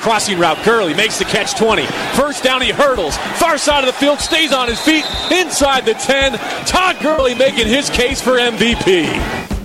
Crossing route, Gurley makes the catch 20. First down, he hurdles. Far side of the field, stays on his feet, inside the 10. Todd Gurley making his case for MVP.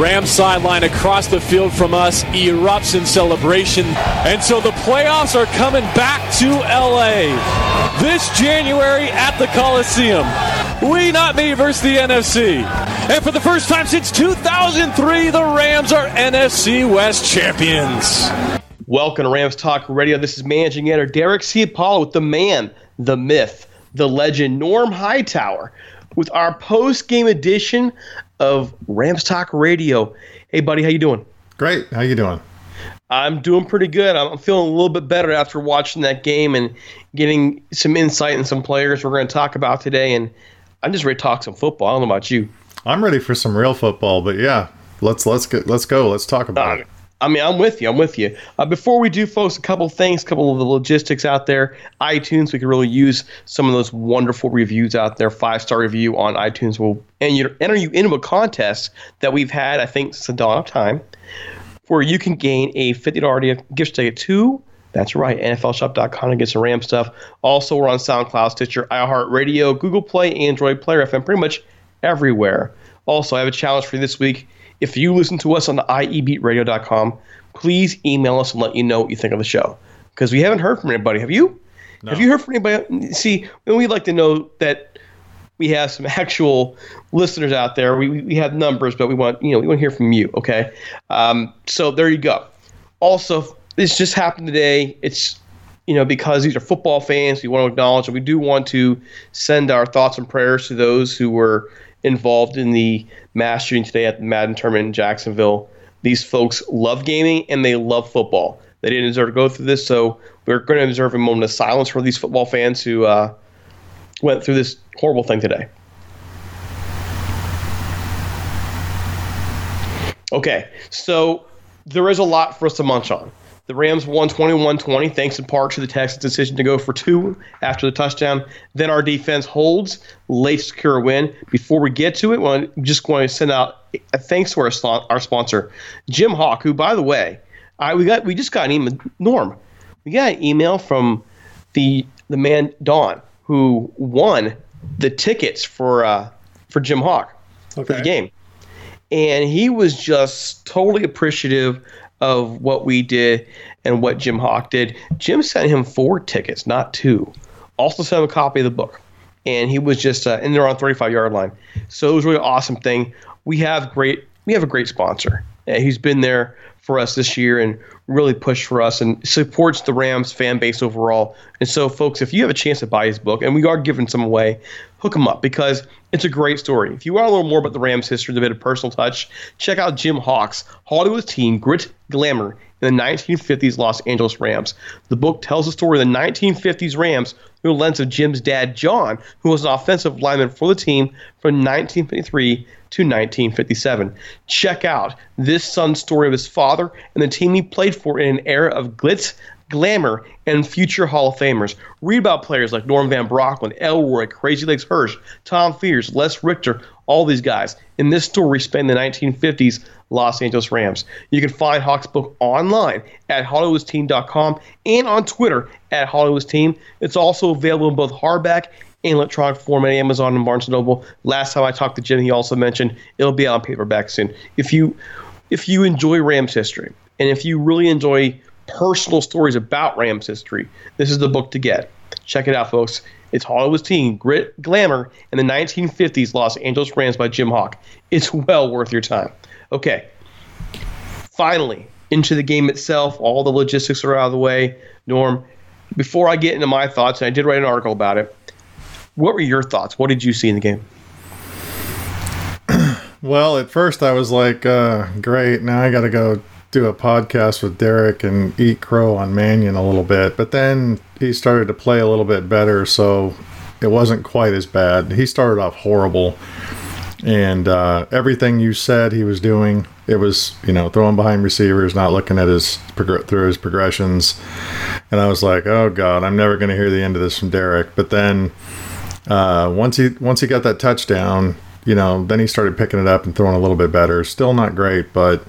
Rams sideline across the field from us erupts in celebration. And so the playoffs are coming back to LA this January at the Coliseum. We not me versus the NFC. And for the first time since 2003, the Rams are NFC West champions. Welcome to Rams Talk Radio. This is managing editor Derek Ciapala with the man, the myth, the legend, Norm Hightower, with our post-game edition of Rams Talk Radio. Hey, buddy, how you doing? Great. How you doing? I'm doing pretty good. I'm feeling a little bit better after watching that game and getting some insight and some players we're going to talk about today. And I'm just ready to talk some football. I don't know about you. I'm ready for some real football, but yeah, let's let's get let's go. Let's talk about uh, it. I mean, I'm with you. I'm with you. Uh, before we do, folks, a couple things, a couple of the logistics out there. iTunes, we could really use some of those wonderful reviews out there. Five star review on iTunes will and you enter you into a contest that we've had, I think, since the dawn of time, where you can gain a $50 gift ticket to. That's right, NFLShop.com to get some Ram stuff. Also, we're on SoundCloud, Stitcher, iHeartRadio, Google Play, Android Player FM, pretty much everywhere. Also, I have a challenge for you this week. If you listen to us on the iebeatradio.com, please email us and let you know what you think of the show. Because we haven't heard from anybody. Have you? No. Have you heard from anybody? See, we'd like to know that we have some actual listeners out there. We, we have numbers, but we want you know we want to hear from you. Okay, um, so there you go. Also, this just happened today. It's you know because these are football fans. We want to acknowledge, and we do want to send our thoughts and prayers to those who were involved in the mass shooting today at the Madden tournament in Jacksonville. These folks love gaming and they love football. They didn't deserve to go through this, so we're going to observe a moment of silence for these football fans who uh, went through this horrible thing today. Okay, so there is a lot for us to munch on. The Rams won 21 20, thanks in part to the Texans' decision to go for two after the touchdown. Then our defense holds, late to secure a win. Before we get to it, I'm just going to send out a thanks to our, our sponsor, Jim Hock, who, by the way, I we got we just got an email, Norm, we got an email from the the man Don who won the tickets for uh, for Jim Hock okay. for the game, and he was just totally appreciative of what we did and what Jim Hock did. Jim sent him four tickets, not two. Also sent him a copy of the book, and he was just uh, and they're on 35 yard line. So it was really awesome thing. We have great we have a great sponsor. Uh, he's been there for us this year and really pushed for us and supports the Rams fan base overall. And so, folks, if you have a chance to buy his book, and we are giving some away, hook him up because it's a great story. If you want to learn more about the Rams' history, a bit of personal touch, check out Jim Hock's Hollywood Team Grit, Glamour in the 1950s Los Angeles Rams. The book tells the story of the 1950s Rams through the lens of Jim's dad, John, who was an offensive lineman for the team from 1953 to 1957. Check out this son's story of his father and the team he played for in an era of glitz, glamour, and future Hall of Famers. Read about players like Norm Van Brocklin, Elroy, Crazy Legs Hirsch, Tom Fears, Les Richter, all these guys. In this story, spent the 1950s Los Angeles Rams. You can find Hock's book online at HollywoodTeam.com and on Twitter at HollywoodTeam. It's also available in both hardback in electronic form at Amazon and Barnes & Noble. Last time I talked to Jim, he also mentioned it'll be on paperback soon. If you if you enjoy Rams history and if you really enjoy personal stories about Rams history, this is the book to get. Check it out, folks. It's Hollywood's Team, Grit, Glamour, in the 1950s Los Angeles Rams by Jim Hock. It's well worth your time. Okay. Finally, into the game itself. All the logistics are out of the way. Norm, before I get into my thoughts, and I did write an article about it, what were your thoughts? What did you see in the game? Well, at first I was like, uh, great, now I got to go do a podcast with Derek and eat crow on Mannion a little bit. But then he started to play a little bit better, so it wasn't quite as bad. He started off horrible. And uh, everything you said he was doing, it was, you know, throwing behind receivers, not looking at his through his progressions. And I was like, oh, God, I'm never going to hear the end of this from Derek. But then uh, once he once he got that touchdown, you know, then he started picking it up and throwing a little bit better. Still not great, but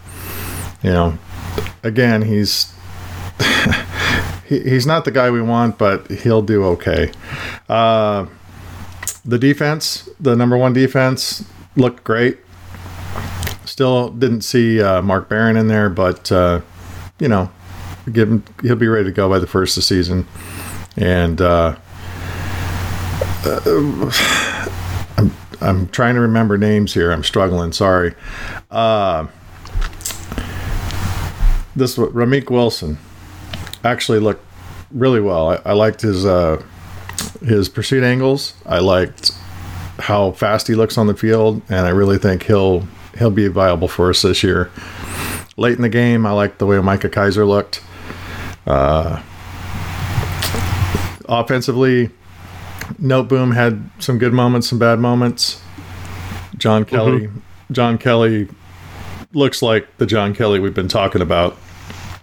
you know, again, he's he, he's not the guy we want, but he'll do okay. Uh, the defense, the number one defense, looked great. Still didn't see uh, Mark Barron in there, but uh, you know, give him he'll be ready to go by the first of the season, and I'm I'm trying to remember names here. I'm struggling. Sorry. Uh, this Ramik Wilson actually looked really well. I, I liked his uh, his pursuit angles. I liked how fast he looks on the field, and I really think he'll he'll be viable for us this year. Late in the game, I liked the way Micah Kiser looked. Uh, offensively, Noteboom had some good moments, some bad moments. John Kelly, mm-hmm. John Kelly looks like the John Kelly we've been talking about,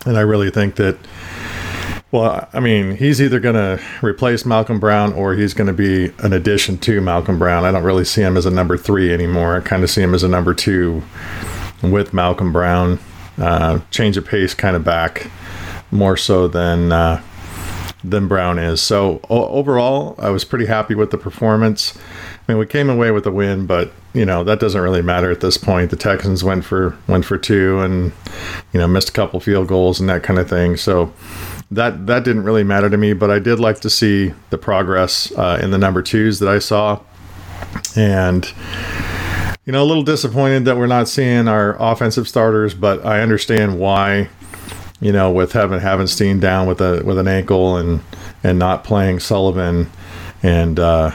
and I really think that. Well, I mean, he's either going to replace Malcolm Brown or he's going to be an addition to Malcolm Brown. I don't really see him as a number three anymore. I kind of see him as a number two with Malcolm Brown. Uh, change of pace kind of back more so than uh, than Brown is. So o- overall, I was pretty happy with the performance. I mean, we came away with a win, but you know that doesn't really matter at this point. The Texans went for went for two, and you know missed a couple field goals and that kind of thing. So that that didn't really matter to me. But I did like to see the progress uh, in the number twos that I saw, and you know a little disappointed that we're not seeing our offensive starters. But I understand why you know, with having Havenstein down with a with an ankle and and not playing Sullivan and uh,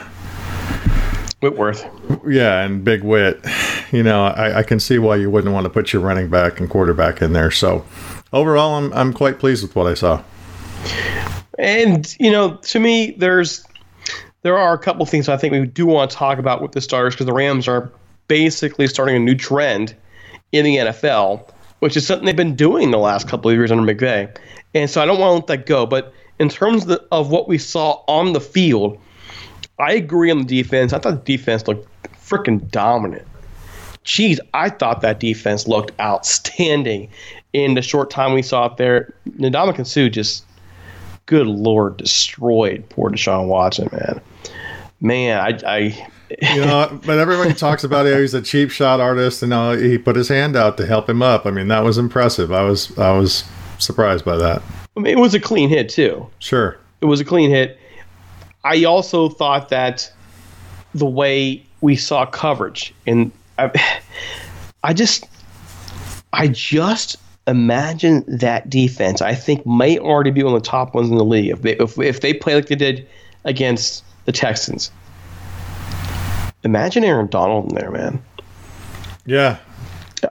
Whitworth. Yeah, and Big Whit. You know, I, I can see why you wouldn't want to put your running back and quarterback in there. So overall, I'm I'm quite pleased with what I saw. And you know, to me, there's there are a couple things I think we do want to talk about with the starters because the Rams are basically starting a new trend in the NFL which is something they've been doing the last couple of years under McVay. And so I don't want to let that go. But in terms of, the, of what we saw on the field, I agree on the defense. I thought the defense looked freaking dominant. Jeez, I thought that defense looked outstanding in the short time we saw it there. Ndamukong Suh just, good lord, destroyed poor Deshaun Watson, man. Man, I, I you know, but everybody talks about it. He's a cheap shot artist, and uh, he put his hand out to help him up. I mean, that was impressive. I was I was surprised by that. I mean, it was a clean hit too. Sure, it was a clean hit. I also thought that the way we saw coverage, and I, I just, I just imagine that defense. I think may already be one of the top ones in the league if they, if, if they play like they did against the Texans. Imagine Aaron Donald in there, man. Yeah.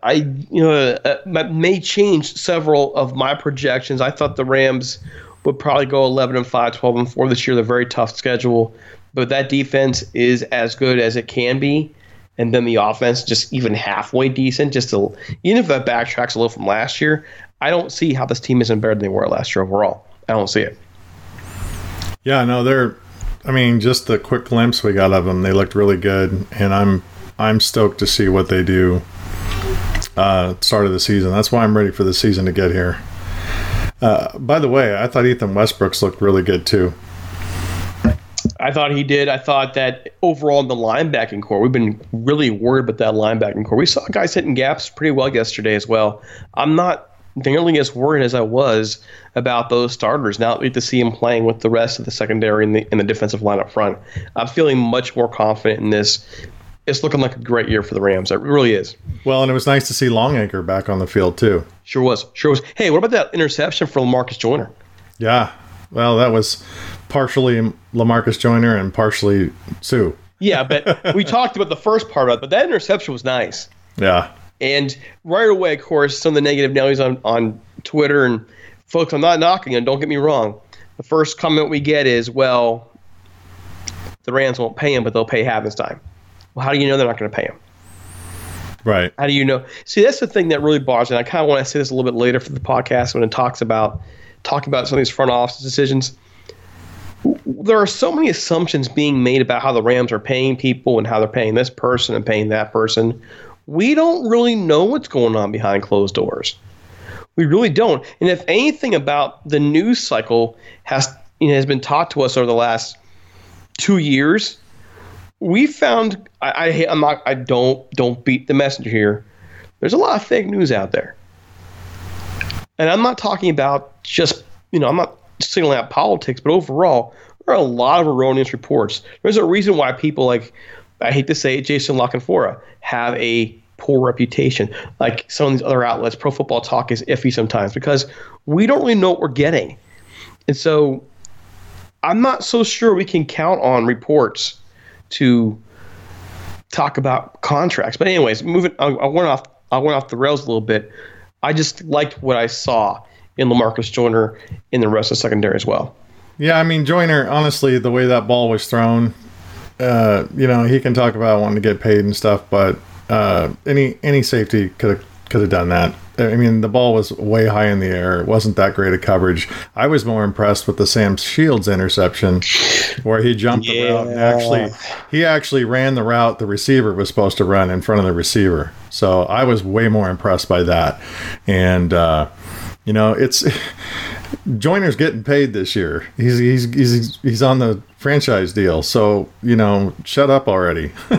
I you know uh, may change several of my projections. I thought the Rams would probably go 11 and 5, 12 and 4 this year. They're very tough schedule, but that defense is as good as it can be. And then the offense just even halfway decent. Just to, even if that backtracks a little from last year, I don't see how this team isn't better than they were last year overall. I don't see it. Yeah, no, they're. I mean, just the quick glimpse we got of them, they looked really good, and I'm I'm stoked to see what they do. Uh, start of the season. That's why I'm ready for the season to get here. Uh, by the way, I thought Ethan Westbrooks looked really good too. I thought he did. I thought that overall in the linebacking core, we've been really worried about that linebacking core. We saw guys hitting gaps pretty well yesterday as well. I'm not nearly as worried as I was about those starters. Now we get to see him playing with the rest of the secondary and the, and the defensive line up front. I'm feeling much more confident in this. It's looking like a great year for the Rams. It really is. Well, and it was nice to see Longacre back on the field too. Sure was. Sure was. Hey, what about that interception for Lamarcus Joyner? Yeah. Well, that was partially Lamarcus Joyner and partially Suh. Yeah, but we talked about the first part of it, but that interception was nice. Yeah. And right away, of course, some of the negative Nellies on, on Twitter and folks, I'm not knocking them, don't get me wrong. The first comment we get is, well, the Rams won't pay him, but they'll pay Havenstein. Well, how do you know they're not going to pay him? Right. How do you know? See, that's the thing that really bothers me. I kind of want to say this a little bit later for the podcast when it talks about talking about some of these front office decisions. There are so many assumptions being made about how the Rams are paying people and how they're paying this person and paying that person. We don't really know what's going on behind closed doors. We really don't. And if anything about the news cycle has you know, has been taught to us over the last two years, we found I, I I'm not I don't don't beat the messenger here. There's a lot of fake news out there. And I'm not talking about just, you know, I'm not singling out politics, but overall, there are a lot of erroneous reports. There's a reason why people like, I hate to say it, Jason La Canfora, have a poor reputation. Like some of these other outlets, Pro Football Talk is iffy sometimes because we don't really know what we're getting. And so I'm not so sure we can count on reports to talk about contracts. But anyways, moving, I, I went off, I went off the rails a little bit. I just liked what I saw in Lamarcus Joyner in the rest of the secondary as well. Yeah, I mean Joyner, honestly, the way that ball was thrown, uh, you know, he can talk about wanting to get paid and stuff, but uh, any any safety could have could have done that. I mean, the ball was way high in the air. It wasn't that great a coverage. I was more impressed with the Sam Shields interception, where he jumped yeah. the route and actually he actually ran the route the receiver was supposed to run in front of the receiver. So I was way more impressed by that. And uh, you know, it's Joyner's getting paid this year. He's he's he's he's on the franchise deal. So you know, shut up already.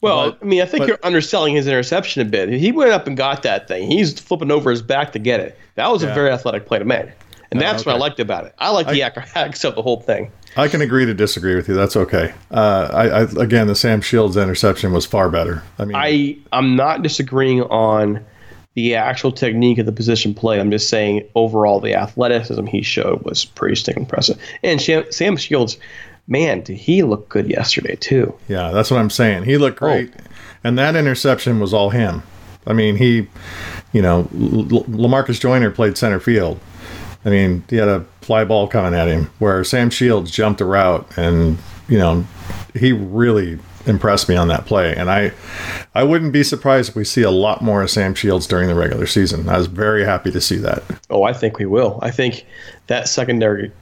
well, but, I mean, I think but, you're underselling his interception a bit. He went up and got that thing. He's flipping over his back to get it. That was yeah. a very athletic play to make, and that's uh, okay. what I liked about it. I like the acrobatics of the whole thing. I can agree to disagree with you. That's okay. Uh, I, I again, the Sam Shields interception was far better. I mean, I I'm not disagreeing on the actual technique of the position play. I'm just saying overall the athleticism he showed was pretty stinking impressive. And Sam Shields, man, did he look good yesterday too? Yeah, that's what I'm saying. He looked oh. great, oh. and that interception was all him. I mean, he, you know, Lamarcus Joyner played center field. I mean, he had a fly ball coming at him where Sam Shields jumped a route and, you know, he really impressed me on that play. And I, I wouldn't be surprised if we see a lot more of Sam Shields during the regular season. I was very happy to see that. Oh, I think we will. I think that secondary.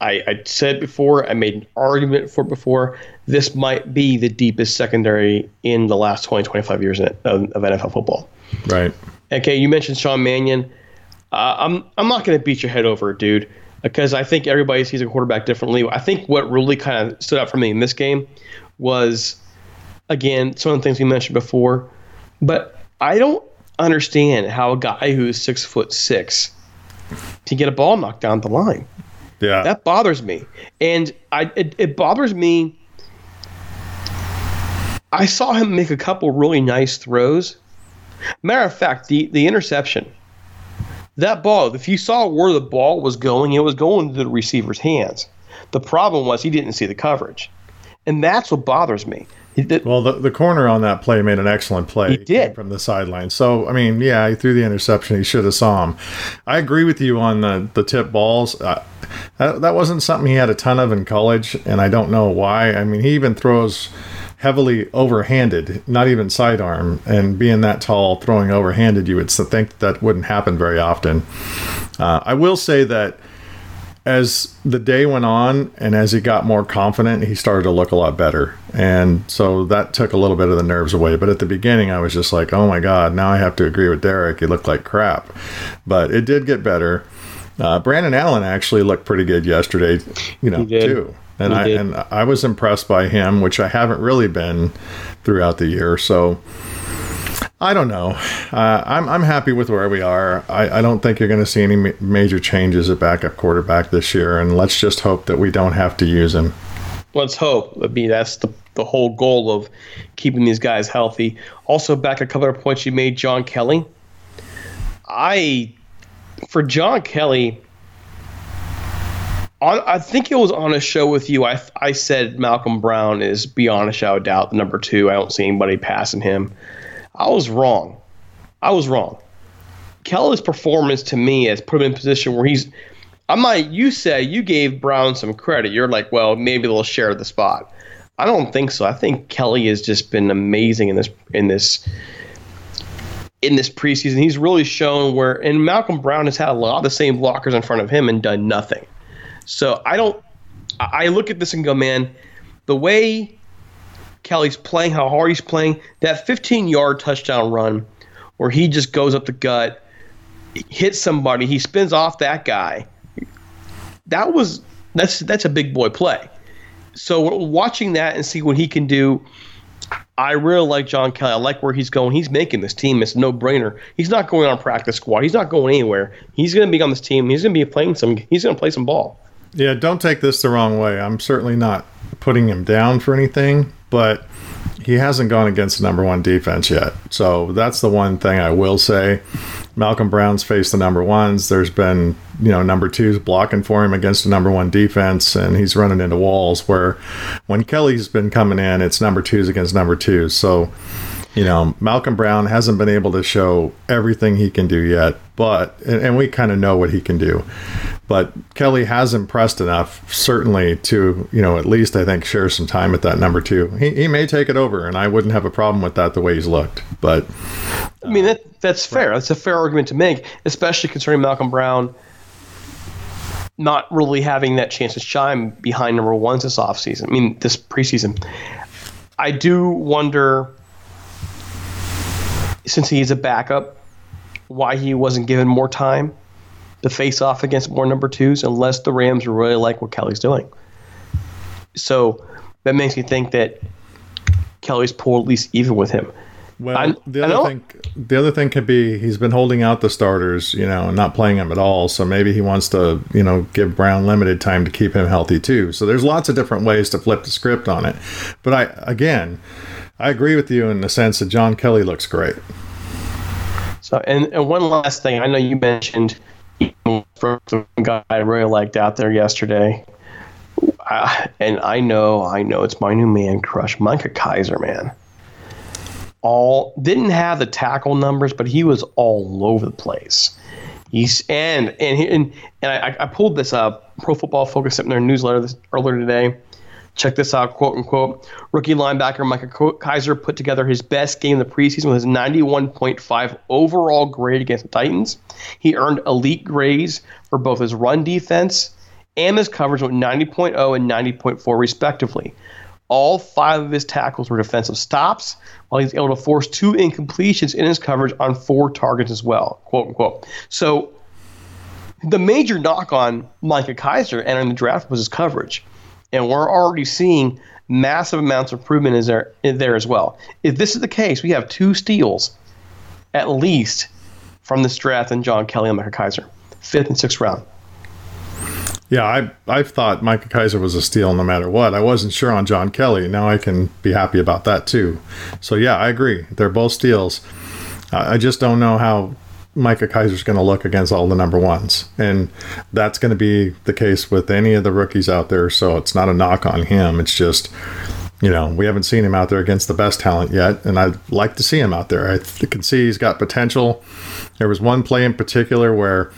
I, I said before, I made an argument for before. This might be the deepest secondary in the last 20, 25 years of, of NFL football. Right. Okay, you mentioned Sean Mannion. Uh, I'm I'm not going to beat your head over it, dude, because I think everybody sees a quarterback differently. I think what really kind of stood out for me in this game was, again, some of the things we mentioned before, but I don't understand how a guy who's six foot six can get a ball knocked down the line. Yeah. That bothers me, and I it, it bothers me. I saw him make a couple really nice throws. Matter of fact, the the interception, that ball. If you saw where the ball was going, it was going to the receiver's hands. The problem was he didn't see the coverage, and that's what bothers me. Well, the, the corner on that play made an excellent play. He did from the sideline. So, I mean, yeah, he threw the interception. He should have saw him. I agree with you on the the tip balls. Uh, that, that wasn't something he had a ton of in college, and I don't know why. I mean, he even throws heavily overhanded, not even sidearm, and being that tall, throwing overhanded, you would think that wouldn't happen very often. Uh, I will say that as the day went on and as he got more confident, he started to look a lot better. And so that took a little bit of the nerves away. But at the beginning, I was just like, oh my God, now I have to agree with Derek. He looked like crap. But it did get better. Uh, Brandon Allen actually looked pretty good yesterday, you know, too. And I and I was impressed by him, which I haven't really been throughout the year. So I don't know. Uh, I'm I'm happy with where we are. I, I don't think you're going to see any ma- major changes at backup quarterback this year, and let's just hope that we don't have to use him. Let's hope. I mean, that's the the whole goal of keeping these guys healthy. Also, back a couple of points you made, John Kelly. I, for John Kelly, on, I think it was on a show with you. I, I said Malcolm Brown is beyond a shadow of doubt the number two. I don't see anybody passing him. I was wrong. I was wrong. Kelly's performance to me has put him in a position where he's. I might. You say you gave Brown some credit. You're like, well, maybe they'll share the spot. I don't think so. I think Kelly has just been amazing in this in this in this preseason. He's really shown where, and Malcolm Brown has had a lot of the same blockers in front of him and done nothing. So I don't. I look at this and go, man, the way Kelly's playing, how hard he's playing, that 15 yard touchdown run where he just goes up the gut, hits somebody, he spins off that guy. That was that's that's a big boy play. So watching that and see what he can do. I really like John Kelly. I like where he's going. He's making this team. It's no brainer. He's not going on practice squad. He's not going anywhere. He's going to be on this team. He's going to be playing some. He's going to play some ball. Yeah, don't take this the wrong way. I'm certainly not putting him down for anything, but he hasn't gone against the number one defense yet. So that's the one thing I will say. Malcolm Brown's faced the number ones. There's been, you know, number twos blocking for him against the number one defense, and he's running into walls where when Kelly's been coming in, it's number twos against number twos. So you know, Malcolm Brown hasn't been able to show everything he can do yet, but, and, we kind of know what he can do. But Kelly has impressed enough, certainly, to, you know, at least I think share some time at that number two. He, he may take it over, and I wouldn't have a problem with that the way he's looked. But, I mean, that, that's fair. That's a fair argument to make, especially concerning Malcolm Brown not really having that chance to shine behind number ones this offseason. I mean, this preseason. I do wonder since he's a backup, why he wasn't given more time to face off against more number twos unless the Rams really like what Kelly's doing. So that makes me think that Kelly's pulled at least even with him. Well, I, the other thing, the other thing could be he's been holding out the starters, you know, not playing them at all. So maybe he wants to, you know, give Brown limited time to keep him healthy too. So there's lots of different ways to flip the script on it. But I, again, I agree with you in the sense that John Kelly looks great. So, and, and one last thing, I know you mentioned the guy I really liked out there yesterday, and I know, I know it's my new man crush, Micah Kiser, man. All didn't have the tackle numbers, but he was all over the place. He's and and and, and I, I pulled this up. Pro Football Focus sent their newsletter this, earlier today Check this out, quote unquote. Rookie linebacker Micah Kiser put together his best game in the preseason with his 91.5 overall grade against the Titans. He earned elite grades for both his run defense and his coverage with 90.0 and 90.4 respectively. All five of his tackles were defensive stops, while he's able to force two incompletions in his coverage on four targets as well, quote unquote. So the major knock on Micah Kiser entering the draft was his coverage and we're already seeing massive amounts of improvement is there as well. If this is the case, we have two steals at least from this draft and John Kelly and Micah Kiser, fifth and sixth round. Yeah, I I thought Micah Kiser was a steal no matter what. I wasn't sure on John Kelly. Now I can be happy about that too. So yeah, I agree. They're both steals. I just don't know how Micah Kiser's going to look against all the number ones. And that's going to be the case with any of the rookies out there. So it's not a knock on him. It's just, you know, we haven't seen him out there against the best talent yet. And I'd like to see him out there. I can see he's got potential. There was one play in particular where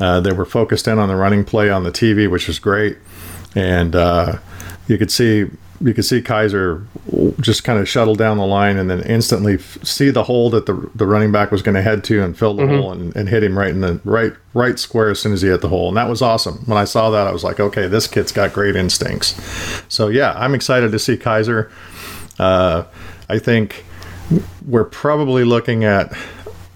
uh, they were focused in on the running play on the TV, which was great. And uh, you could see you could see Kiser just kind of shuttle down the line and then instantly f- see the hole that the, the running back was going to head to and fill the mm-hmm. hole and, and hit him right in the right right square as soon as he hit the hole. And that was awesome. When I saw that, I was like, okay, this kid's got great instincts. So yeah, I'm excited to see Kiser. Uh, I think we're probably looking at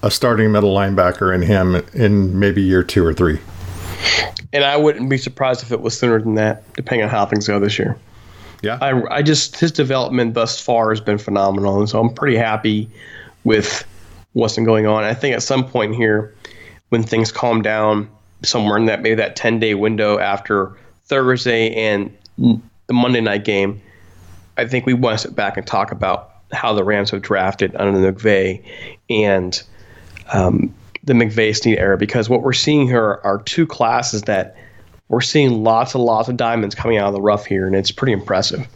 a starting middle linebacker in him in maybe year two or three. And I wouldn't be surprised if it was sooner than that, depending on how things go this year. Yeah. I, I just, his development thus far has been phenomenal. And so I'm pretty happy with what's been going on. I think at some point here, when things calm down, somewhere in that maybe that 10 day window after Thursday and the Monday night game, I think we want to sit back and talk about how the Rams have drafted under the McVay and um, the McVay Snead era because what we're seeing here are two classes that we're seeing lots and lots of diamonds coming out of the rough here, and it's pretty impressive.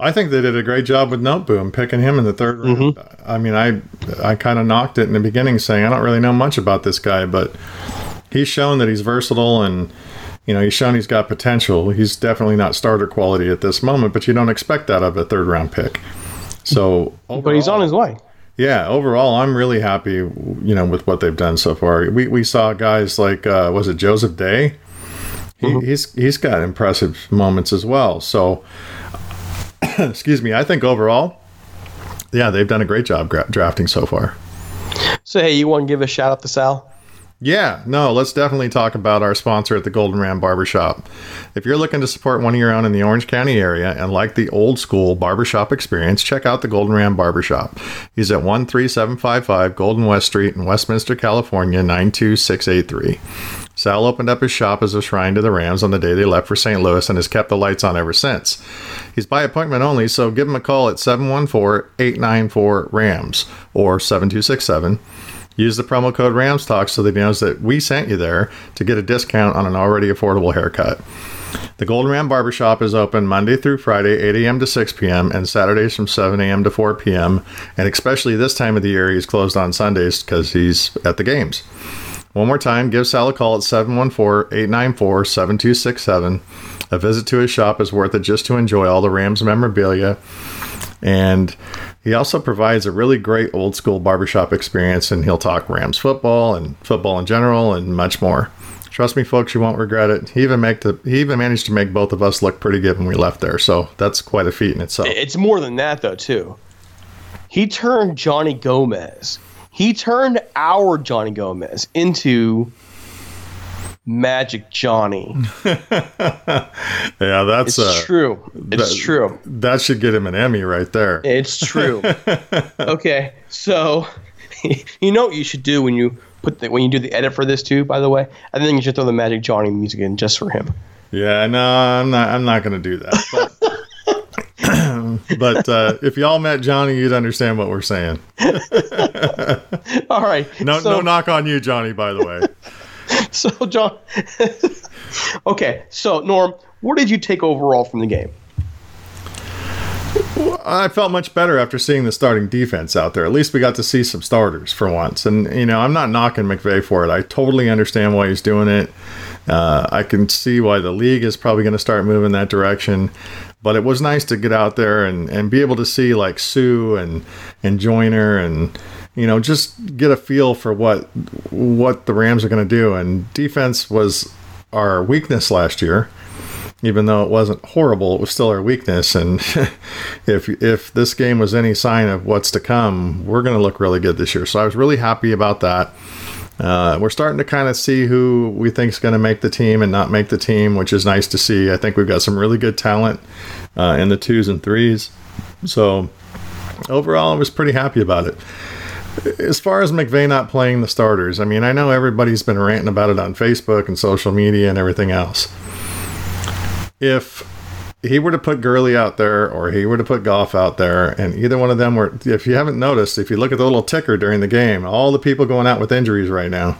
I think they did a great job with Noteboom picking him in the 3rd round. Mm-hmm. I mean, I I kind of knocked it in the beginning, saying I don't really know much about this guy, but he's shown that he's versatile and you know he's shown he's got potential. He's definitely not starter quality at this moment, but you don't expect that of a third round pick. So, overall, but he's on his way. Yeah, overall, I'm really happy, you know, with what they've done so far. We, we saw guys like uh, was it Joseph Day mm-hmm. he's he's got impressive moments as well. So, excuse me, I think overall, yeah, they've done a great job gra- drafting so far. So, hey, you want to give a shout out to Sal? Yeah, no, let's definitely talk about our sponsor at the Golden Ram Barbershop. If you're looking to support one of your own in the Orange County area and like the old school barbershop experience, check out the Golden Ram Barbershop. He's at 13755 Golden West Street in Westminster, California, 92683. Sal opened up his shop as a shrine to the Rams on the day they left for St. Louis and has kept the lights on ever since. He's by appointment only, so give him a call at 714 894 RAMS or 7267. Use the promo code RAMSTALK so that he knows that we sent you there to get a discount on an already affordable haircut. The Golden Ram Barbershop is open Monday through Friday, 8 a.m. to 6 p.m., and Saturdays from 7 a.m. to 4 p.m. And especially this time of the year, he's closed on Sundays because he's at the games. One more time, give Sal a call at 714 894 7267. A visit to his shop is worth it just to enjoy all the Rams memorabilia. And he also provides a really great old school barbershop experience, and he'll talk Rams football and football in general and much more. Trust me, folks, you won't regret it. He even make the, he even managed to make both of us look pretty good when we left there, so that's quite a feat in itself. It's more than that, though, too. He turned Johnny Gomez he turned our Johnny Gomez into Magic Johnny. yeah, that's it's uh, true. It's that, true. That should get him an Emmy right there. It's true. okay, so you know what you should do when you put the, when you do the edit for this too. By the way, I think you should throw the Magic Johnny music in just for him. Yeah, no, I'm not. I'm not going to do that. But but uh, if y'all met Johnny, you'd understand what we're saying. All right. No, so, no knock on you, Johnny. By the way. So, John. okay, so Norm, what did you take overall from the game? I felt much better after seeing the starting defense out there. At least we got to see some starters for once. And, you know, I'm not knocking McVay for it. I totally understand why he's doing it. Uh, I can see why the league is probably going to start moving that direction. But it was nice to get out there and, and be able to see like Suh and and Joyner and you know just get a feel for what what the Rams are going to do. And defense was our weakness last year. Even though it wasn't horrible, it was still our weakness. And if if this game was any sign of what's to come, we're going to look really good this year. So I was really happy about that. Uh, we're starting to kind of see who we think is going to make the team and not make the team, which is nice to see. I think we've got some really good talent uh, in the twos and threes. So overall, I was pretty happy about it. As far as McVay not playing the starters, I mean, I know everybody's been ranting about it on Facebook and social media and everything else. If he were to put Gurley out there or he were to put Goff out there, and either one of them were, if you haven't noticed, if you look at the little ticker during the game, all the people going out with injuries right now,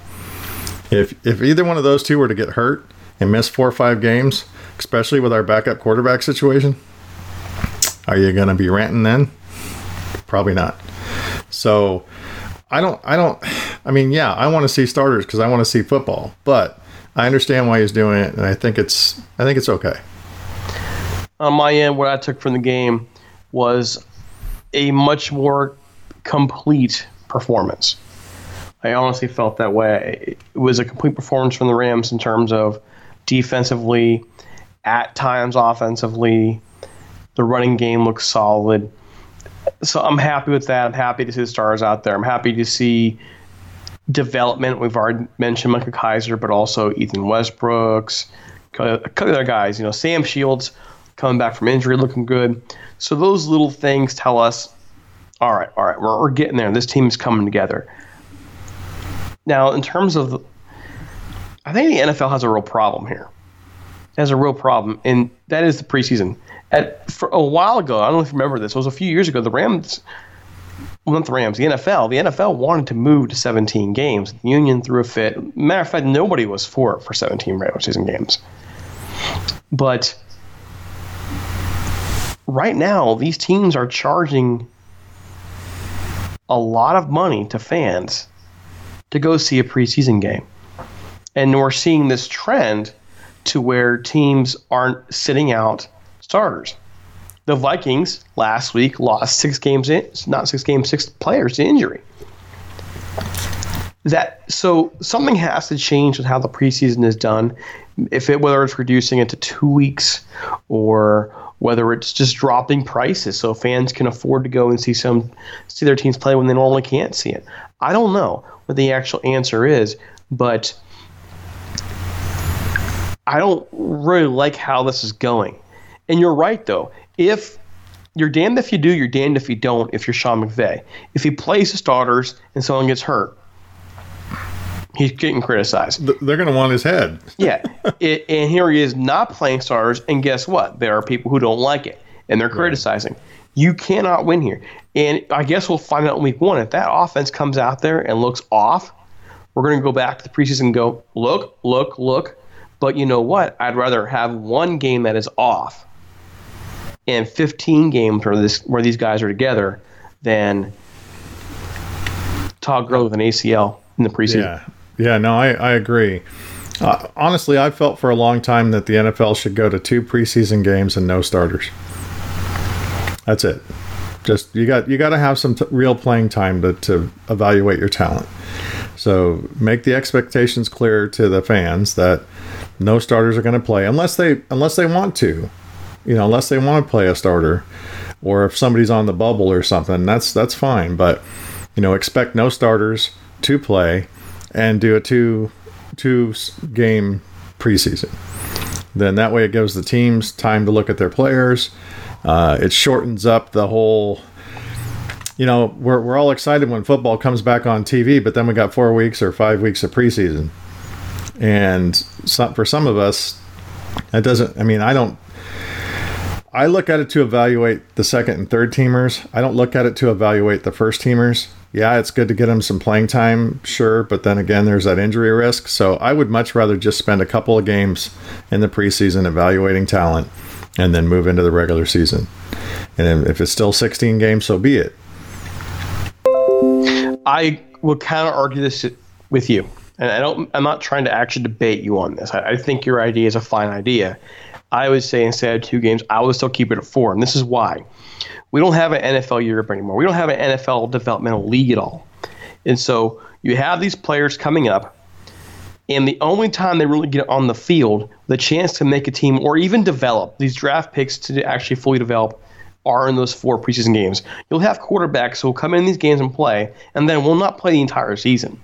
if if either one of those two were to get hurt and miss four or five games, especially with our backup quarterback situation, are you going to be ranting then? Probably not. So I don't, I don't, I mean, yeah, I want to see starters because I want to see football, but I understand why he's doing it, and I think it's, I think it's okay on my end, what I took from the game was a much more complete performance. I honestly felt that way. It was a complete performance from the Rams in terms of defensively, at times offensively. The running game looks solid. So I'm happy with that. I'm happy to see the stars out there. I'm happy to see development. We've already mentioned Micah Kiser, but also Ethan Westbrooks, a couple other guys. You know, Sam Shields coming back from injury, looking good. So those little things tell us, all right, all right, we're, we're getting there. This team is coming together. Now, in terms of, I think the NFL has a real problem here. It has a real problem, and that is the preseason. At for a while ago, I don't know if you remember this. It was a few years ago. The Rams, well, not the Rams, the NFL. The NFL wanted to move to 17 games. The union threw a fit. Matter of fact, nobody was for it for 17 regular season games. But right now, these teams are charging a lot of money to fans to go see a preseason game. And we're seeing this trend to where teams aren't sitting out starters. The Vikings last week lost six games in, not six games, six players to injury. That so something has to change with how the preseason is done. If it whether it's reducing it to two weeks or whether it's just dropping prices so fans can afford to go and see some see their teams play when they normally can't see it. I don't know what the actual answer is, but I don't really like how this is going. And you're right though. If you're damned if you do, you're damned if you don't. If you're Sean McVay, if he plays the starters and someone gets hurt, he's getting criticized. They're going to want his head. yeah, it, and here he is not playing starters, and guess what? There are people who don't like it, and they're criticizing. Right. You cannot win here, and I guess we'll find out in week one if that offense comes out there and looks off. We're going to go back to the preseason and go look, look, look. But you know what? I'd rather have one game that is off and 15 games where this where these guys are together than Todd Gurley with an ACL in the preseason. Yeah, yeah, no, I, I agree. Uh, honestly, I felt for a long time that the NFL should go to two preseason games and no starters. That's it. Just you got you got to have some t- real playing time to, to evaluate your talent. So make the expectations clear to the fans that no starters are going to play unless they unless they want to, you know, unless they want to play a starter, or if somebody's on the bubble or something. That's that's fine, but you know, expect no starters to play and do a two two game preseason. Then that way it gives the teams time to look at their players. Uh, it shortens up the whole. You know, we're we're all excited when football comes back on TV, but then we got four weeks or five weeks of preseason, and some, for some of us, that doesn't. I mean, I don't. I look at it to evaluate the second and third teamers. I don't look at it to evaluate the first teamers yeah, it's good to get him some playing time, sure, but then again, there's that injury risk. So I would much rather just spend a couple of games in the preseason evaluating talent and then move into the regular season. And if it's still 16 games, so be it. I will kind of argue this with you. And I don't I'm not trying to actually debate you on this. I, I think your idea is a fine idea. I would say instead of two games, I would still keep it at four. And this is why. We don't have an NFL Europe anymore. We don't have an NFL developmental league at all. And so you have these players coming up, and the only time they really get on the field, the chance to make a team or even develop these draft picks to actually fully develop are in those four preseason games. You'll have quarterbacks who will come in these games and play, and then will not play the entire season.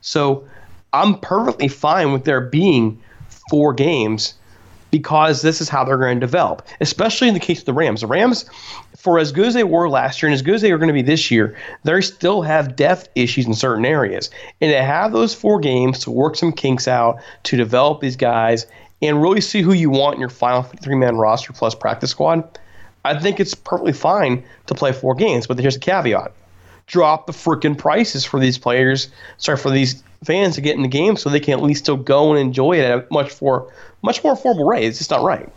So I'm perfectly fine with there being four games because this is how they're going to develop, especially in the case of the Rams. The Rams, for as good as they were last year and as good as they are going to be this year, they still have depth issues in certain areas. And to have those four games to work some kinks out, to develop these guys, and really see who you want in your final three man roster plus practice squad, I think it's perfectly fine to play four games. But here's a caveat drop the freaking prices for these players, sorry, for these fans to get in the game so they can at least still go and enjoy it at a much more much more affordable rate. It's just not right.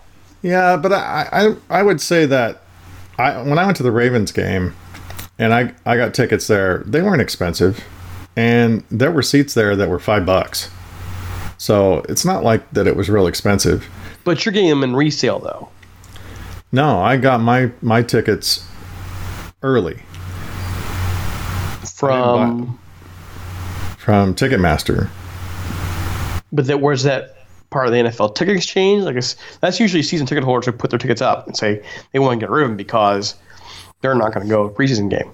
Yeah, but I I, I would say that I when I went to the Ravens game and I I got tickets there, they weren't expensive, and there were seats there that were five bucks. So it's not like that it was real expensive. But you're getting them in resale though. No, I got my my tickets early from from Ticketmaster. But that where's that part of the NFL ticket exchange? Like that's usually season ticket holders who put their tickets up and say they want to get rid of them because they're not going to go preseason game.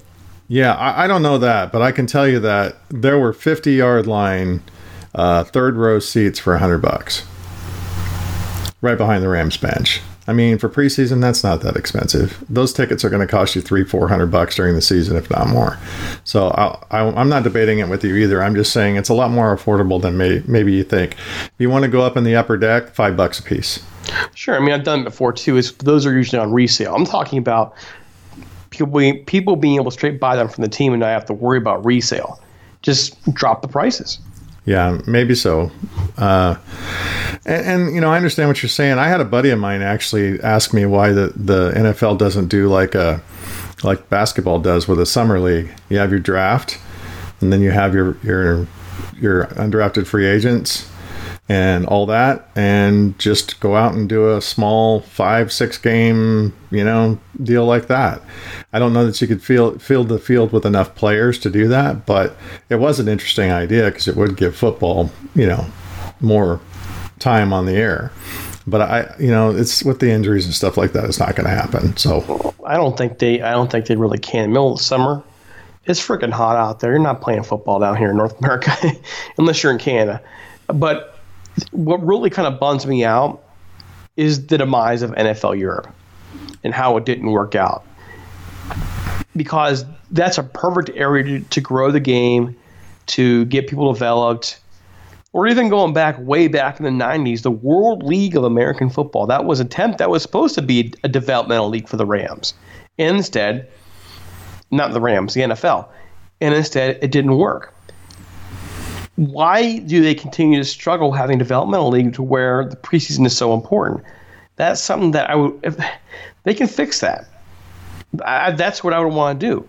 Yeah, I, I, don't know that, but I can tell you that there were 50 yard line uh, third row seats for 100 bucks right behind the Rams bench. I mean, for preseason, that's not that expensive. Those tickets are going to cost you three, four hundred bucks during the season, if not more. So I, am not debating it with you either. I'm just saying it's a lot more affordable than may, maybe you think. If you want to go up in the upper deck, five bucks a piece. Sure. I mean, I've done it before too. Is those are usually on resale. I'm talking about people being, people being able to straight buy them from the team and not have to worry about resale. Just drop the prices. Yeah, maybe so. Uh, and, and, you know, I understand what you're saying. I had a buddy of mine actually ask me why the, the NFL doesn't do like a like basketball does with a summer league. You have your draft, and then you have your your your undrafted free agents, and all that and just go out and do a small five six game you know deal like that. I don't know that you could field field the field with enough players to do that but it was an interesting idea because it would give football you know more time on the air. But i you know it's with the injuries and stuff like that it's not going to happen so. I don't think they i don't think they really can. Middle of the summer it's freaking hot out there. You're not playing football down here in north america unless you're in canada. But what really kind of bums me out is the demise of NFL Europe and how it didn't work out. Because that's a perfect area to, to grow the game, to get people developed, or even going back way back in the 90s, the World League of American Football. That was attempt that was supposed to be a developmental league for the Rams. Instead, not the Rams, the NFL. And instead, it didn't work why do they continue to struggle having developmental league to where the preseason is so important? That's something that I would, if they can fix that. I, that's what I would want to do.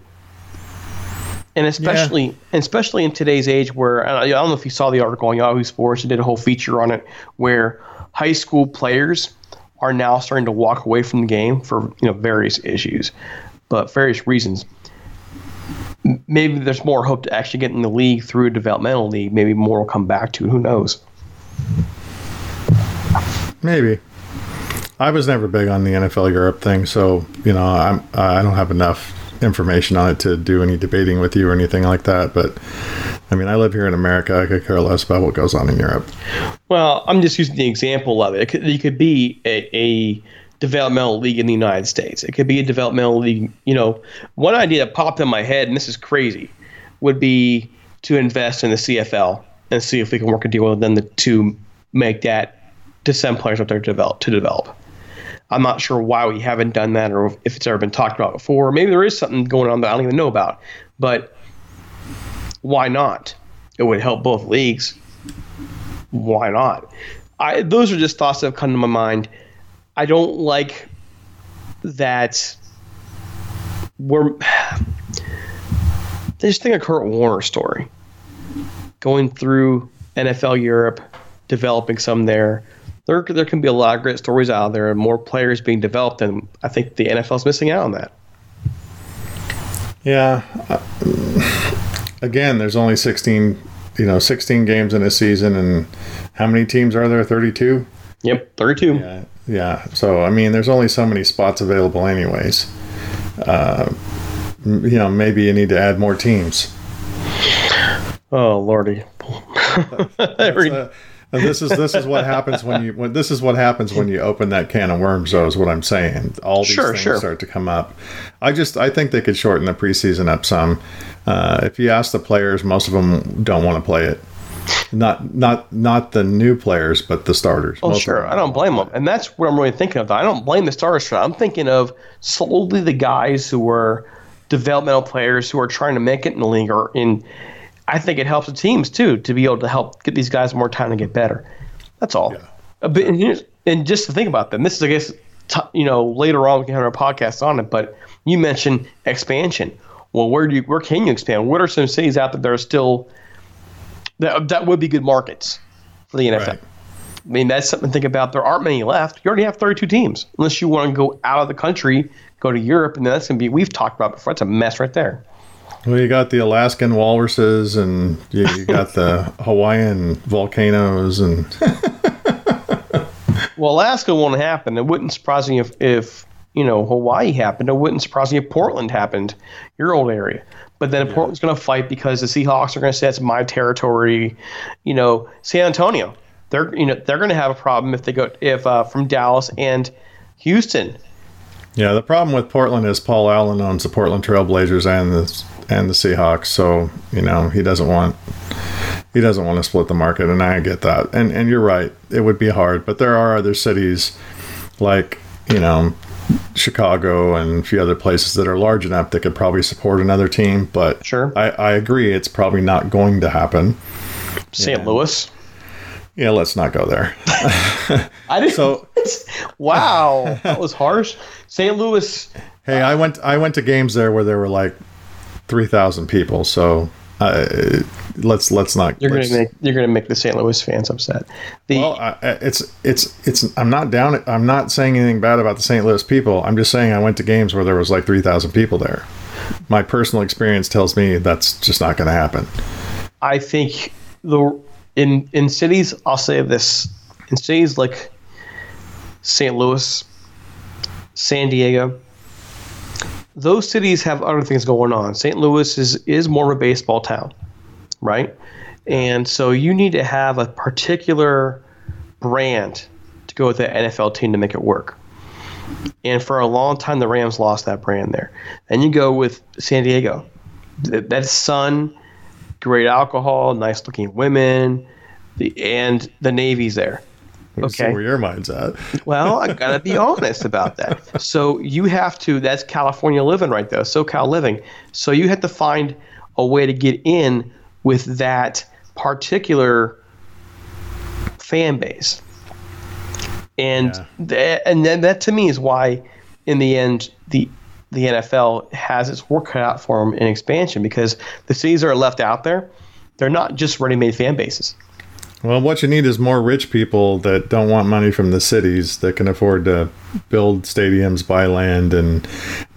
And especially, yeah. especially in today's age, where I don't know if you saw the article on Yahoo Sports, it did a whole feature on it, where high school players are now starting to walk away from the game for you know various issues, but various reasons maybe there's more hope to actually get in the league through a developmental league. Maybe more will come back to. Who knows? Maybe. I was never big on the NFL Europe thing, so you know I'm I don't have enough information on it to do any debating with you or anything like that. But I mean, I live here in America. I could care less about what goes on in Europe. Well, I'm just using the example of it. It could, it could be a, a developmental league in the United States. It could be a developmental league. You know, one idea that popped in my head, and this is crazy, would be to invest in the CFL and see if we can work a deal with them to make that to send players up there to develop. To develop. I'm not sure why we haven't done that, or if it's ever been talked about before. Maybe there is something going on that I don't even know about. But why not? It would help both leagues. Why not? I, those are just thoughts that have come to my mind I don't like that we're just think of Kurt Warner story. Going through NFL Europe, developing some there, there there can be a lot of great stories out there and more players being developed, and I think the NFL's missing out on that. Yeah. Uh, again, there's only 16, you know, 16 games in a season, and how many teams are there? 32. Yep, 32. Yeah. Yeah. So I mean, there's only so many spots available, anyways. Uh, you know, maybe you need to add more teams. Oh lordy. uh, this is this is what happens when you when this is what happens when you open that can of worms. Though is what I'm saying. All these Sure, things sure. start to come up. I just I think they could shorten the preseason up some. Uh, if you ask the players, most of them don't want to play it. Not not not the new players, but the starters. Oh, Most sure. I don't blame them. And that's what I'm really thinking of. Though. I don't blame the starters for that. I'm thinking of solely the guys who were developmental players who are trying to make it in the league. Or in, I think it helps the teams, too, to be able to help get these guys more time to get better. That's all. A uh, bit, and, and just to think about them, this is, I guess, t- you know, later on we can have our podcast on it, but you mentioned expansion. Well, where do you, where can you expand? What are some cities out there that are still that, that would be good markets for the NFL? Right. I mean, that's something to think about. There aren't many left. You already have 32 teams, unless you want to go out of the country, go to Europe, and that's going to be. We've talked about before. It's a mess right there. Well, you got the Alaskan walruses, and you, you got the Hawaiian volcanoes, and Well, Alaska won't happen. It wouldn't surprise me if, if you know Hawaii happened. It wouldn't surprise me if Portland happened, your old area. But then Portland's going to fight because the Seahawks are going to say it's my territory. You know, San Antonio, they're you know they're going to have a problem if they go if uh, from Dallas and Houston. yeah. The problem with Portland is Paul Allen owns the Portland Trailblazers and the and the Seahawks, so you know he doesn't want he doesn't want to split the market, and I get that. And and you're right, it would be hard, but there are other cities like you know Chicago and a few other places that are large enough that could probably support another team. But Sure. I, I agree, it's probably not going to happen. St. Louis. Yeah, let's not go there. I didn't. So wow, that was harsh. St. Louis. Hey, I went. I went to games there where there were like three thousand people. So uh, let's let's not. You're going let's- to make you're to make the St. Louis fans upset. The Well, I- it's it's it's. I'm not down. I'm not saying anything bad about the St. Louis people. I'm just saying I went to games where there was like three thousand people there. My personal experience tells me that's just not going to happen. I think the in in cities, I'll say this: in cities like St. Louis, San Diego, those cities have other things going on. St. Louis is is more of a baseball town, right? And so you need to have a particular brand to go with the NFL team to make it work. And for a long time, the Rams lost that brand there. Then you go with San Diego. Th- That's sun, great alcohol, nice looking women, the and the Navy's there. Okay. where your mind's at. Well, I gotta be honest about that. So you have to. That's California living right there, SoCal living. So you have to find a way to get in with that particular fan base, and Yeah. that, and then that to me is why, in the end, the the NFL has its work cut out for them in expansion because the cities that are left out there, they're not just ready-made fan bases. Well, what you need is more rich people that don't want money from the cities that can afford to build stadiums, buy land, and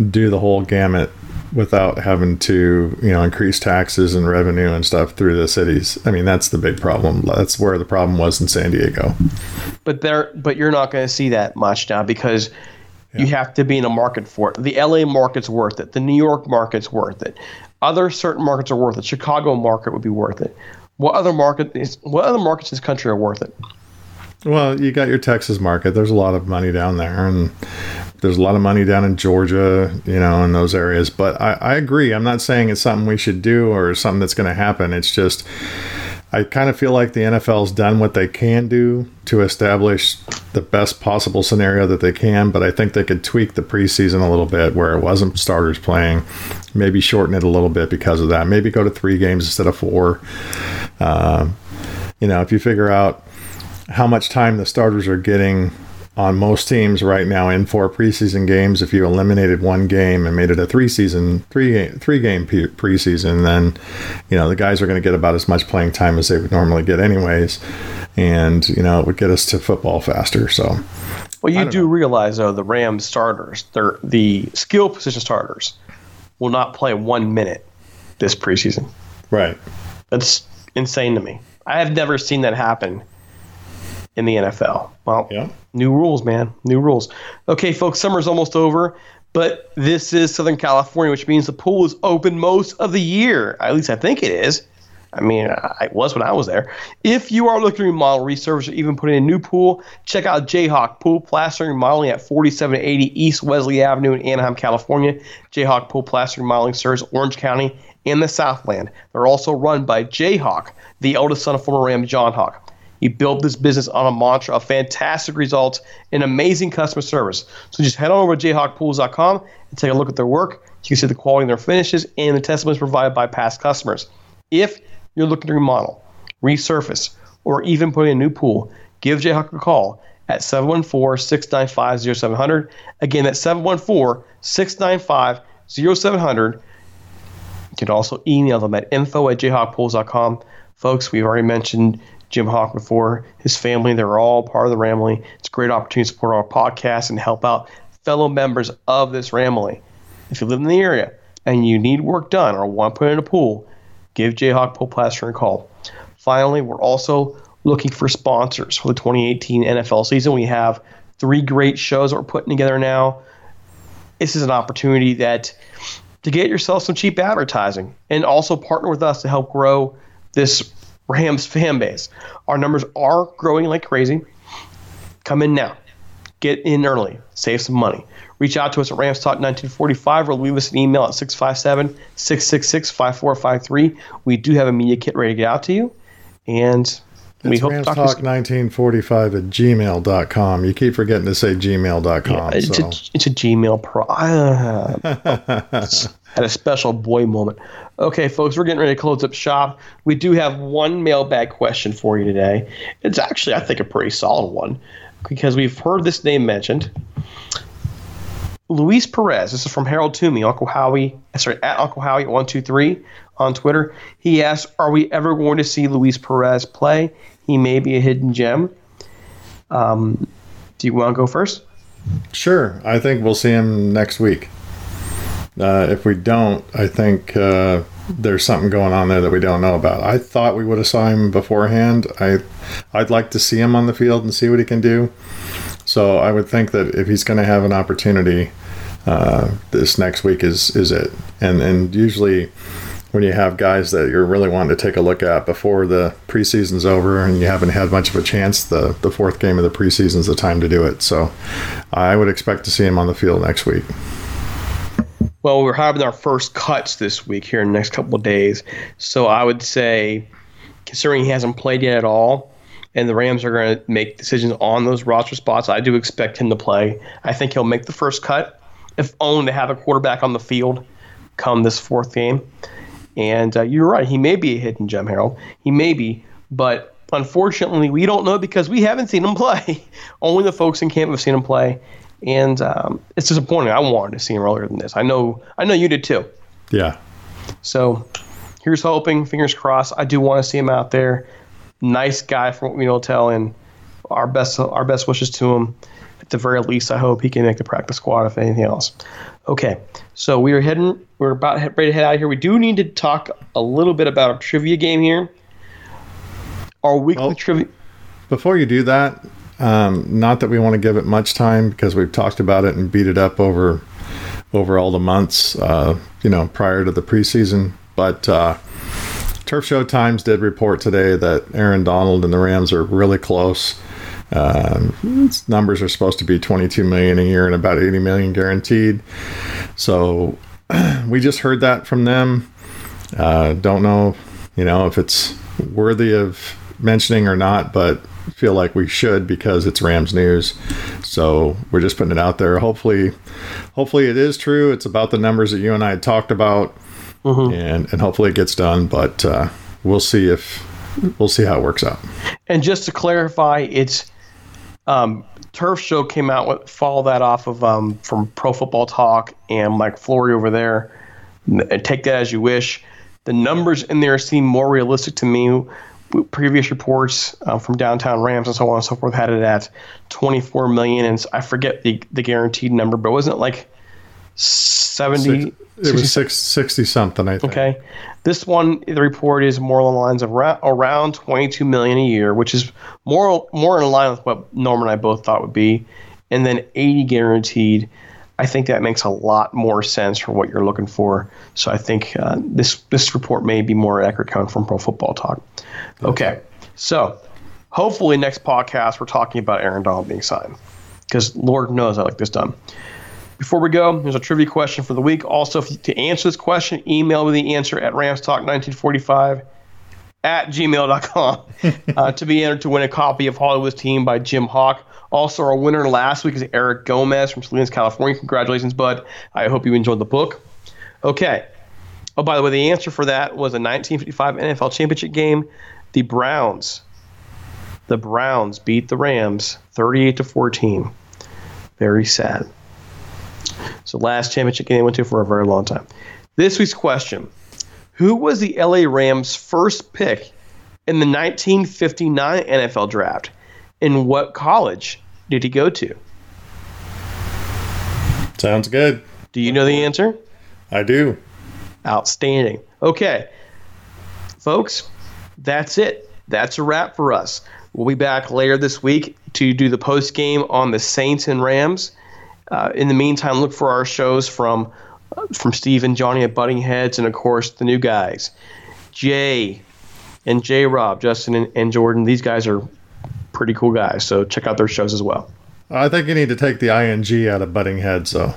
do the whole gamut without having to, you know, increase taxes and revenue and stuff through the cities. I mean, that's the big problem. That's where the problem was in San Diego. but there but you're not going to see that much now because you have to be in a market for it. The LA market's worth it. The New York market's worth it. Other certain markets are worth it. Chicago market would be worth it. What other market is what other markets in this country are worth it? Well, you got your Texas market. There's a lot of money down there, and there's a lot of money down in Georgia, you know, in those areas. But I, I agree. I'm not saying it's something we should do or something that's going to happen. It's just, I kind of feel like the NFL's done what they can do to establish the best possible scenario that they can. But I think they could tweak the preseason a little bit where it wasn't starters playing, maybe shorten it a little bit because of that. Maybe go to three games instead of four. Um, you know, if you figure out how much time the starters are getting on most teams right now in four preseason games. If you eliminated one game and made it a three season, three game, three game preseason, then you know the guys are going to get about as much playing time as they would normally get, anyways. and you know it would get us to football faster. So, well, you do know. realize though the Rams starters, they're the skill position starters, will not play one minute this preseason. Right. That's insane to me. I have never seen that happen in the NFL. Well, yeah. new rules, man. New rules. Okay, folks, summer's almost over, but this is Southern California, which means the pool is open most of the year. At least I think it is. I mean, I was when I was there. If you are looking to remodel, resurface, or even put in a new pool, check out Jayhawk Pool Plastering Remodeling at 4780 East Wesley Avenue in Anaheim, California. Jayhawk Pool Plastering Remodeling serves Orange County and the Southland. They're also run by Jayhawk, the eldest son of former Ram John Hock. He built this business on a mantra of fantastic results and amazing customer service. So just head on over to jayhawkpools.com and take a look at their work. You can see the quality of their finishes and the testimonies provided by past customers. If you're looking to remodel, resurface, or even put in a new pool, give Jayhawk a call at 714-695-0700. Again, that's 714-695-0700. You can also email them at info at jayhawkpools.com. Folks, we've already mentioned Jim Hock before, his family, they're all part of the Ramily. It's a great opportunity to support our podcast and help out fellow members of this Ramily. If you live in the area and you need work done or want to put in a pool, give Jayhawk Pool Plaster a call. Finally, we're also looking for sponsors for the 2018 NFL season. We have three great shows that we're putting together now. This is an opportunity that to get yourself some cheap advertising and also partner with us to help grow this Rams fan base. Our numbers are growing like crazy. Come in now. Get in early. Save some money. Reach out to us at Rams Talk 1945 or leave us an email at 657 666 5453. We do have a media kit ready to get out to you. And we hope Rams Talk 1945 at gmail.com. You keep forgetting to say gmail.com. Yeah, it's, so. a, it's a Gmail Pro. Uh, had a special boy moment. Okay, folks, we're getting ready to close up shop. We do have one mailbag question for you today. It's actually, I think, a pretty solid one because we've heard this name mentioned. Luis Perez. This is from Harold Toomey, Uncle Howie. Sorry, at Uncle Howie one two three on Twitter. He asks, "Are we ever going to see Luis Perez play? He may be a hidden gem." Um, do you want to go first? Sure. I think we'll see him next week. Uh, if we don't, I think uh, there's something going on there that we don't know about. I thought we would have saw him beforehand. I, I'd like to see him on the field and see what he can do. So I would think that if he's going to have an opportunity, uh, this next week is is it. And and usually when you have guys that you're really wanting to take a look at before the preseason's over and you haven't had much of a chance, the, the fourth game of the preseason is the time to do it. So I would expect to see him on the field next week. Well, we're having our first cuts this week here in the next couple of days. So I would say, considering he hasn't played yet at all, and the Rams are going to make decisions on those roster spots, I do expect him to play. I think he'll make the first cut, if only to have a quarterback on the field come this fourth game. And uh, you're right. He may be a hidden gem, Harold. He may be, but unfortunately, we don't know because we haven't seen him play. Only the folks in camp have seen him play, and um, it's disappointing. I wanted to see him earlier than this. I know. I know you did too. Yeah. So here's hoping. Fingers crossed. I do want to see him out there. Nice guy from what we know. Tell and our best our best wishes to him. At the very least, I hope he can make the practice squad. If anything else. Okay, so we are heading. We're about ready to head out of here. We do need to talk a little bit about a trivia game here. Our weekly well, trivia. Before you do that, um, not that we want to give it much time because we've talked about it and beat it up over over all the months, uh, you know, prior to the preseason. But uh, Turf Show Times did report today that Aaron Donald and the Rams are really close. Um, numbers are supposed to be 22 million a year and about 80 million guaranteed. So we just heard that from them. Uh, don't know, you know, if it's worthy of mentioning or not, but feel like we should because it's Rams news. So we're just putting it out there. Hopefully, hopefully it is true. It's about the numbers that you and I had talked about, mm-hmm. and and hopefully it gets done. But uh, we'll see if we'll see how it works out. And just to clarify, it's um, Turf Show came out with follow that off of um, from Pro Football Talk and Mike Florio over there. And take that as you wish. The numbers in there seem more realistic to me previous reports uh, from downtown Rams and so on and so forth had it at 24 million, and I forget the the guaranteed number, but wasn't it like 70? Six, it was six, 60 something, I think. Okay, this one the report is more along the lines of ra- around 22 million a year, which is more more in line with what Norm and I both thought would be, and then 80 guaranteed. I think that makes a lot more sense for what you're looking for. So I think uh, this this report may be more accurate coming from Pro Football Talk. Okay, so hopefully next podcast we're talking about Aaron Donald being signed because Lord knows I like this done. Before we go, there's a trivia question for the week. Also, to answer this question, email me the answer at ramstalk1945 at gmail.com uh, to be entered to win a copy of Hollywood's Team by Jim Hock. Also, our winner last week is Eric Gomez from Salinas, California. Congratulations, bud. I hope you enjoyed the book. Okay. Oh, by the way, the answer for that was a 1955 NFL championship game. The Browns, the Browns beat the Rams 38 to 14. Very sad. So last championship game they went to for a very long time. This week's question: Who was the LA Rams' first pick in the 1959 NFL Draft? And what college did he go to? Sounds good. Do you know the answer? I do. Outstanding. Okay, folks, that's it. That's a wrap for us. We'll be back later this week to do the post game on the Saints and Rams. Uh, in the meantime, look for our shows from uh, from Steve and Johnny at Butting Heads, and of course the new guys, Jay and J Rob, Justin and, and Jordan. These guys are pretty cool guys, so check out their shows as well. I think you need to take the ing out of Butting Heads, though.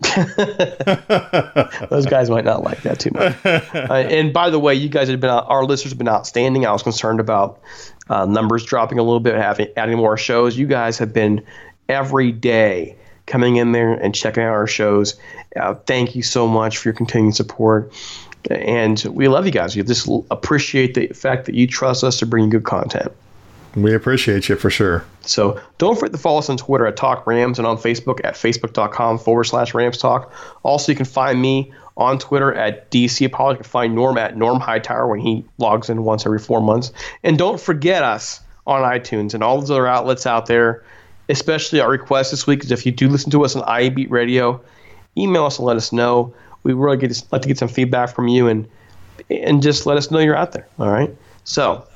Those guys might not like that too much. Uh, and by the way, you guys have been our listeners have been outstanding. I was concerned about uh, numbers dropping a little bit, having adding more shows. You guys have been every day coming in there and checking out our shows. Uh, thank you so much for your continued support. And we love you guys. We just appreciate the fact that you trust us to bring you good content. We appreciate you for sure. So don't forget to follow us on Twitter at Talk Rams and on Facebook at facebook.com forward slash Rams Talk. Also, you can find me on Twitter at DCiapala. You can find Norm at Norm Hightower when he logs in once every four months. And don't forget us on iTunes and all those other outlets out there especially our request this week is if you do listen to us on IABeat Radio, email us and let us know. We really get like to get some feedback from you and and just let us know you're out there. All right. So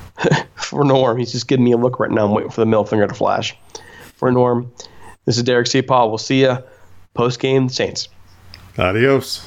for Norm, he's just giving me a look right now. I'm waiting for the middle finger to flash. For Norm, this is Derek Ciapala. We'll see you post game Saints. Adios.